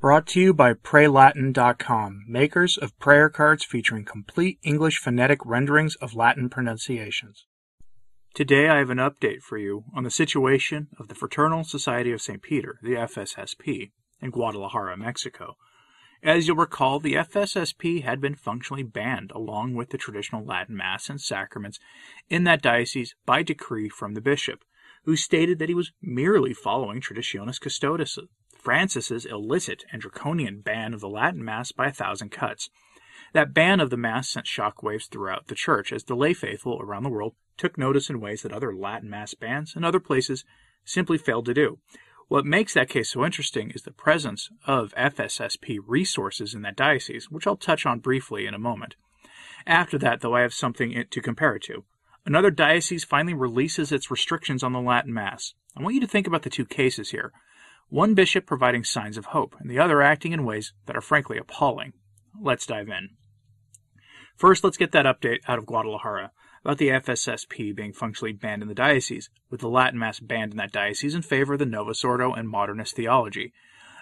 Brought to you by PrayLatin.com, makers of prayer cards featuring complete English phonetic renderings of Latin pronunciations. Today I have an update for you on the situation of the Fraternal Society of St. Peter, the FSSP, in Guadalajara, Mexico. As you'll recall, the FSSP had been functionally banned along with the traditional Latin Mass and sacraments in that diocese by decree from the bishop, who stated that he was merely following Traditionis Custodes, Francis's illicit and draconian ban of the Latin Mass by a thousand cuts. That ban of the Mass sent shockwaves throughout the Church as the lay faithful around the world took notice in ways that other Latin Mass bans in other places simply failed to do. What makes that case so interesting is the presence of FSSP resources in that diocese, which I'll touch on briefly in a moment. After that, though, I have something to compare it to. Another diocese finally releases its restrictions on the Latin Mass. I want you to think about the two cases here one bishop providing signs of hope, and the other acting in ways that are frankly appalling. Let's dive in. First, let's get that update out of Guadalajara about the FSSP being functionally banned in the diocese, with the Latin Mass banned in that diocese in favor of the Novus Ordo and modernist theology.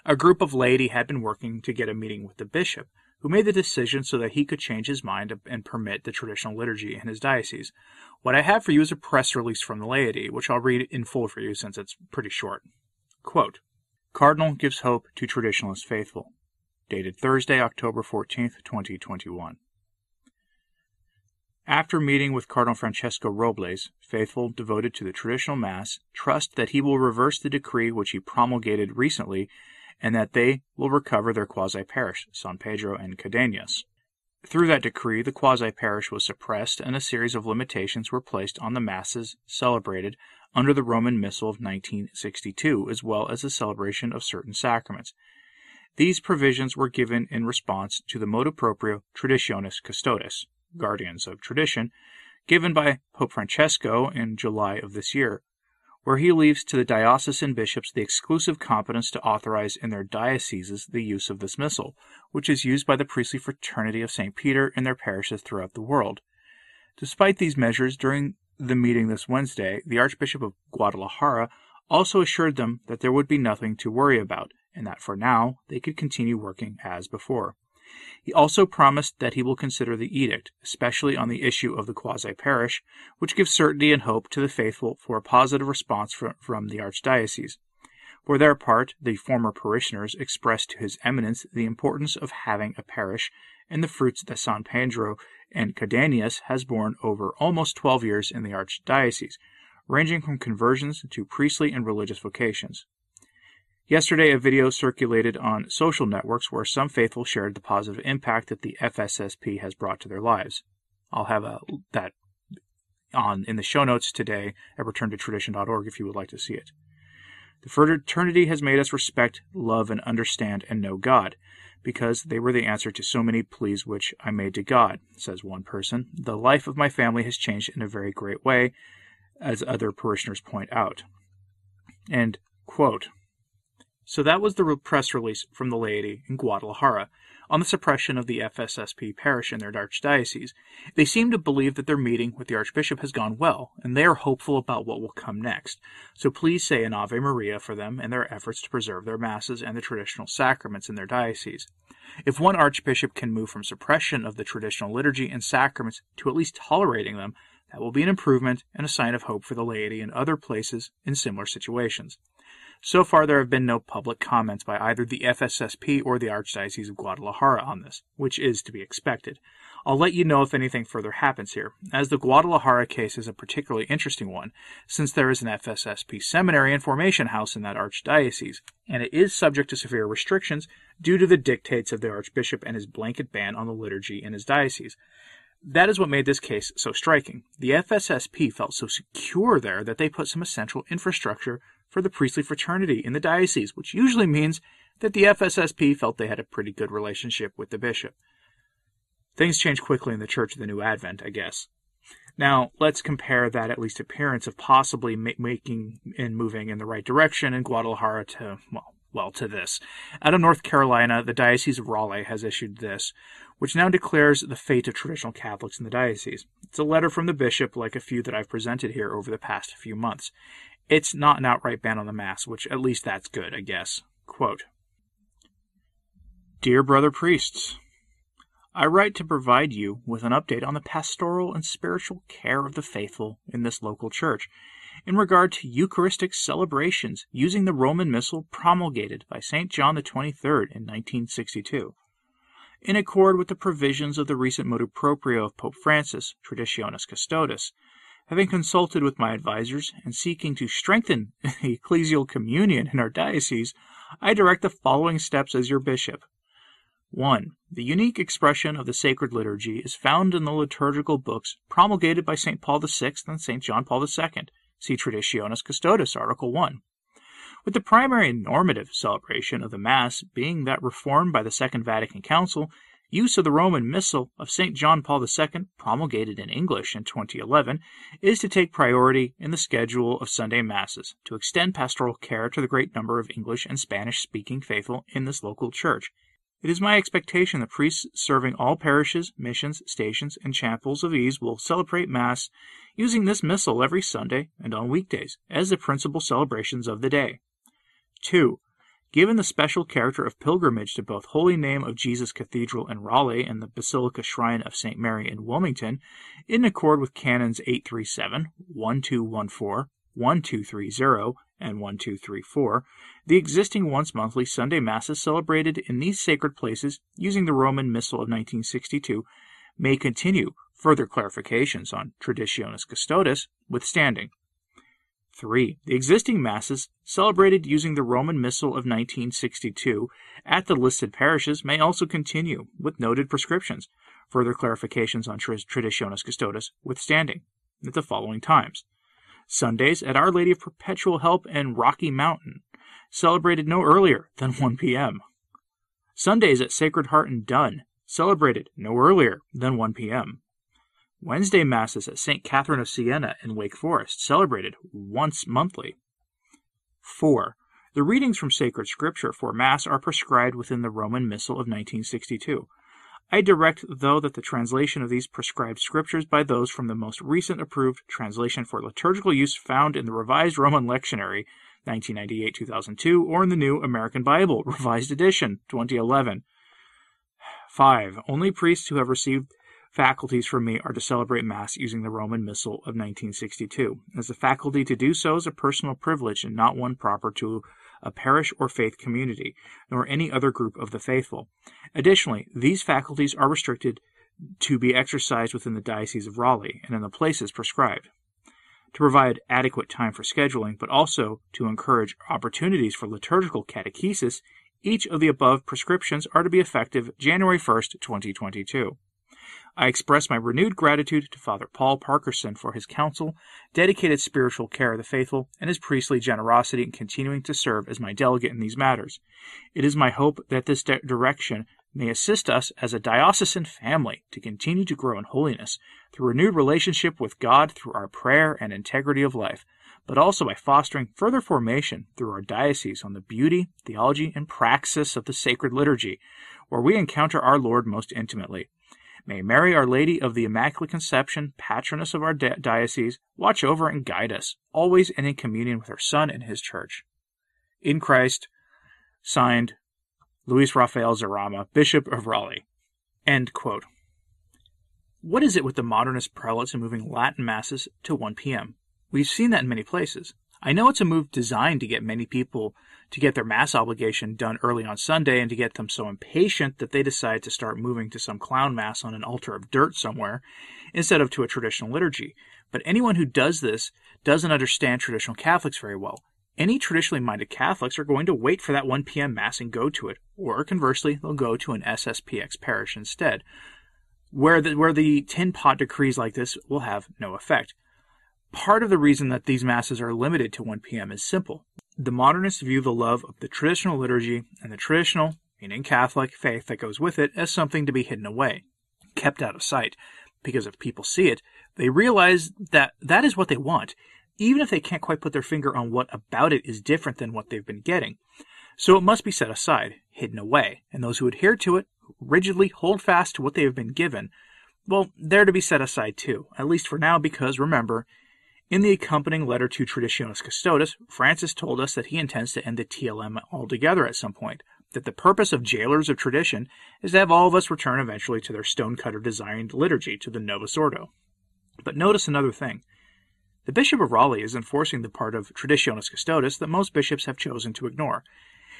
A group of laity had been working to get a meeting with the bishop, who made the decision so that he could change his mind and permit the traditional liturgy in his diocese. What I have for you is a press release from the laity, which I'll read in full for you since it's pretty short. Quote, Cardinal gives hope to traditionalist faithful. Dated Thursday, October 14, 2021. After meeting with Cardinal Francisco Robles, faithful devoted to the traditional Mass trust that he will reverse the decree which he promulgated recently and that they will recover their quasi parish, San Pedro en Cadenas. Through that decree, the quasi parish was suppressed and a series of limitations were placed on the Masses celebrated under the Roman Missal of 1962, as well as the celebration of certain sacraments. These provisions were given in response to the motu proprio Traditionis Custodes, guardians of tradition, given by Pope Francesco in July of this year, where he leaves to the diocesan bishops the exclusive competence to authorize in their dioceses the use of this missal, which is used by the priestly fraternity of St. Peter in their parishes throughout the world. Despite these measures, during the meeting this Wednesday, the Archbishop of Guadalajara also assured them that there would be nothing to worry about, and that for now they could continue working as before. He also promised that he will consider the edict, especially on the issue of the quasi parish, which gives certainty and hope to the faithful for a positive response from the Archdiocese. For their part, the former parishioners expressed to His Eminence the importance of having a parish and the fruits that San Pedro en Cadenas has borne over almost 12 years in the Archdiocese, ranging from conversions to priestly and religious vocations. Yesterday, a video circulated on social networks where some faithful shared the positive impact that the FSSP has brought to their lives. I'll have a, that on in the show notes today at returntotradition.org if you would like to see it. The fraternity has made us respect, love, and understand and know God, because they were the answer to so many pleas which I made to God, says one person. The life of my family has changed in a very great way, as other parishioners point out. And, quote, so that was the press release from the laity in Guadalajara on the suppression of the FSSP parish in their archdiocese. They seem to believe that their meeting with the archbishop has gone well, and they are hopeful about what will come next. So please say an Ave Maria for them and their efforts to preserve their masses and the traditional sacraments in their diocese. If one archbishop can move from suppression of the traditional liturgy and sacraments to at least tolerating them, that will be an improvement and a sign of hope for the laity in other places in similar situations. So far, there have been no public comments by either the FSSP or the Archdiocese of Guadalajara on this, which is to be expected. I'll let you know if anything further happens here, as the Guadalajara case is a particularly interesting one, since there is an FSSP seminary and formation house in that archdiocese, and it is subject to severe restrictions due to the dictates of the archbishop and his blanket ban on the liturgy in his diocese. That is what made this case so striking. The FSSP felt so secure there that they put some essential infrastructure for the priestly fraternity in the diocese, which usually means that the FSSP felt they had a pretty good relationship with the bishop. Things change quickly in the Church of the New Advent, I guess. Now, let's compare that at least appearance of possibly ma- making and moving in the right direction in Guadalajara to, well, well, to this. Out of North Carolina, the Diocese of Raleigh has issued this, which now declares the fate of traditional Catholics in the diocese. It's a letter from the bishop, like a few that I've presented here over the past few months. It's not an outright ban on the Mass, which at least that's good, I guess. Quote, Dear brother priests, I write to provide you with an update on the pastoral and spiritual care of the faithful in this local church in regard to Eucharistic celebrations using the Roman Missal promulgated by St. John the 23rd in 1962. In accord with the provisions of the recent motu proprio of Pope Francis, Traditionis Custodes. having consulted with my advisers and seeking to strengthen the ecclesial communion in our diocese, I direct the following steps as your bishop. 1. The unique expression of the sacred liturgy is found in the liturgical books promulgated by St. Paul VI and St. John Paul II. See Traditionis Custodes, Article 1. With the primary normative celebration of the Mass being that reformed by the Second Vatican Council, use of the Roman Missal of St. John Paul II, promulgated in English in 2011, is to take priority in the schedule of Sunday Masses to extend pastoral care to the great number of English and Spanish speaking faithful in this local church it is my expectation that priests serving all parishes, missions, stations, and chapels of ease will celebrate Mass using this missal every Sunday and on weekdays as the principal celebrations of the day. 2. Given the special character of pilgrimage to both Holy Name of Jesus Cathedral in Raleigh and the Basilica Shrine of St. Mary in Wilmington, in accord with Canons 837, 1214, 1230, and 1234, the existing once monthly Sunday Masses celebrated in these sacred places using the Roman Missal of 1962 may continue, further clarifications on Traditionis Custodes withstanding. 3. The existing Masses celebrated using the Roman Missal of 1962 at the listed parishes may also continue, with noted prescriptions, further clarifications on Traditionis Custodes withstanding, at the following times. Sundays at Our Lady of Perpetual Help in Rocky Mountain, celebrated no earlier than 1 p.m. Sundays at Sacred Heart in Dunn, celebrated no earlier than 1 p.m. Wednesday Masses at St. Catherine of Siena in Wake Forest, celebrated once monthly. 4. The readings from sacred scripture for Mass are prescribed within the Roman Missal of 1962. I direct, though, that the translation of these prescribed scriptures by those from the most recent approved translation for liturgical use found in the Revised Roman Lectionary, 1998 2002, or in the New American Bible, Revised Edition, 2011. 5. Only priests who have received faculties for me are to celebrate Mass using the Roman Missal of 1962, as the faculty to do so is a personal privilege and not one proper to a parish or faith community, nor any other group of the faithful. Additionally, these faculties are restricted to be exercised within the Diocese of Raleigh and in the places prescribed. To provide adequate time for scheduling, but also to encourage opportunities for liturgical catechesis, each of the above prescriptions are to be effective January 1st, 2022. I express my renewed gratitude to Father Paul Parkerson for his counsel, dedicated spiritual care of the faithful, and his priestly generosity in continuing to serve as my delegate in these matters. It is my hope that this de- direction may assist us as a diocesan family to continue to grow in holiness through renewed relationship with God through our prayer and integrity of life, but also by fostering further formation through our diocese on the beauty, theology, and praxis of the sacred liturgy, where we encounter our Lord most intimately. May Mary, Our Lady of the Immaculate Conception, patroness of our di- diocese, watch over and guide us, always and in communion with her Son and his Church. In Christ, signed Luis Rafael Zarama, Bishop of Raleigh. End quote. What is it with the modernist prelates moving Latin Masses to 1 p.m.? We've seen that in many places. I know it's a move designed to get many people to get their mass obligation done early on Sunday and to get them so impatient that they decide to start moving to some clown mass on an altar of dirt somewhere instead of to a traditional liturgy. But anyone who does this doesn't understand traditional Catholics very well. Any traditionally minded Catholics are going to wait for that 1 p.m. Mass and go to it, or conversely, they'll go to an SSPX parish instead, where the, where the tin pot decrees like this will have no effect. Part of the reason that these masses are limited to 1 p.m. is simple. The modernists view the love of the traditional liturgy and the traditional, meaning Catholic, faith that goes with it as something to be hidden away, kept out of sight. Because if people see it, they realize that that is what they want, even if they can't quite put their finger on what about it is different than what they've been getting. So it must be set aside, hidden away, and those who adhere to it, rigidly hold fast to what they have been given, well, they're to be set aside too, at least for now, because remember, in the accompanying letter to Traditionis Custodes, Francis told us that he intends to end the TLM altogether at some point, that the purpose of jailers of tradition is to have all of us return eventually to their stonecutter designed liturgy, to the Novus Ordo. But notice another thing. The Bishop of Raleigh is enforcing the part of Traditionis Custodes that most bishops have chosen to ignore,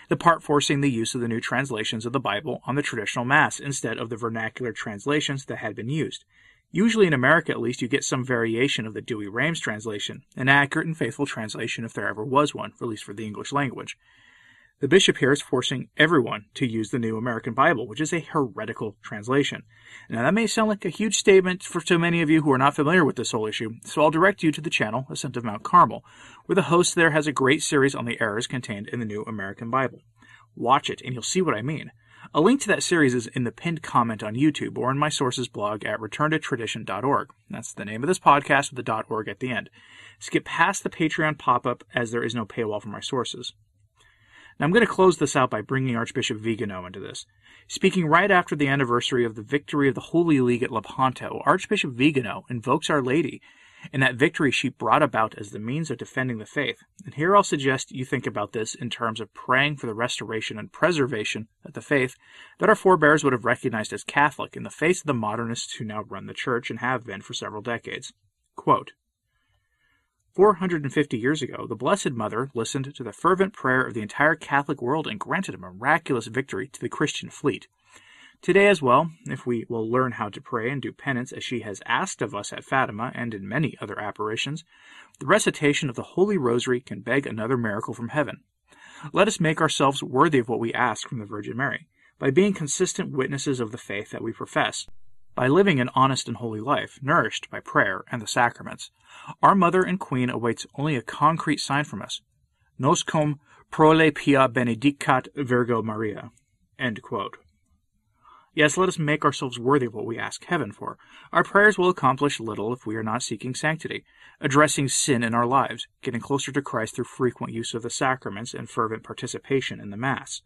the part forcing the use of the new translations of the Bible on the traditional Mass instead of the vernacular translations that had been used. Usually in America, at least, you get some variation of the Douay-Rheims translation, an accurate and faithful translation if there ever was one, at least for the English language. The bishop here is forcing everyone to use the New American Bible, which is a heretical translation. Now, that may sound like a huge statement for so many of you who are not familiar with this whole issue, so I'll direct you to the channel, Ascent of Mount Carmel, where the host there has a great series on the errors contained in the New American Bible. Watch it, and you'll see what I mean. A link to that series is in the pinned comment on YouTube or in my sources blog at returntotradition.org. That's the name of this podcast with the .org at the end. Skip past the Patreon pop-up as there is no paywall for my sources. Now I'm going to close this out by bringing Archbishop Vigano into this. Speaking right after the anniversary of the victory of the Holy League at Lepanto, Archbishop Vigano invokes Our Lady and that victory she brought about as the means of defending the faith. And here I'll suggest you think about this in terms of praying for the restoration and preservation of the faith that our forebears would have recognized as Catholic in the face of the modernists who now run the church and have been for several decades. Quote, 450 years ago, the Blessed Mother listened to the fervent prayer of the entire Catholic world and granted a miraculous victory to the Christian fleet. Today as well, if we will learn how to pray and do penance as she has asked of us at Fatima and in many other apparitions, the recitation of the Holy Rosary can beg another miracle from heaven. Let us make ourselves worthy of what we ask from the Virgin Mary, by being consistent witnesses of the faith that we profess, by living an honest and holy life, nourished by prayer and the sacraments. Our Mother and Queen awaits only a concrete sign from us. Nos cum prole pia benedicat Virgo Maria. Yes, let us make ourselves worthy of what we ask heaven for. Our prayers will accomplish little if we are not seeking sanctity, addressing sin in our lives, getting closer to Christ through frequent use of the sacraments and fervent participation in the Mass.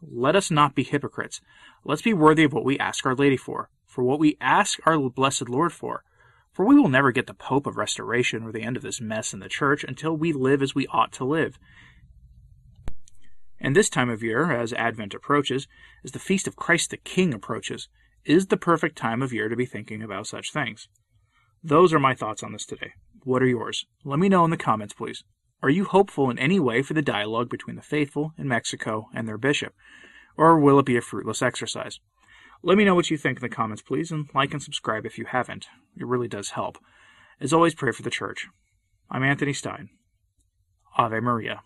Let us not be hypocrites. Let's be worthy of what we ask Our Lady for, for what we ask our blessed Lord for. For we will never get the Pope of Restoration or the end of this mess in the Church until we live as we ought to live, and this time of year, as Advent approaches, as the feast of Christ the King approaches, is the perfect time of year to be thinking about such things. Those are my thoughts on this today. What are yours? Let me know in the comments, please. Are you hopeful in any way for the dialogue between the faithful in Mexico and their bishop? Or will it be a fruitless exercise? Let me know what you think in the comments, please, and like and subscribe if you haven't. It really does help. As always, pray for the church. I'm Anthony Stine. Ave Maria.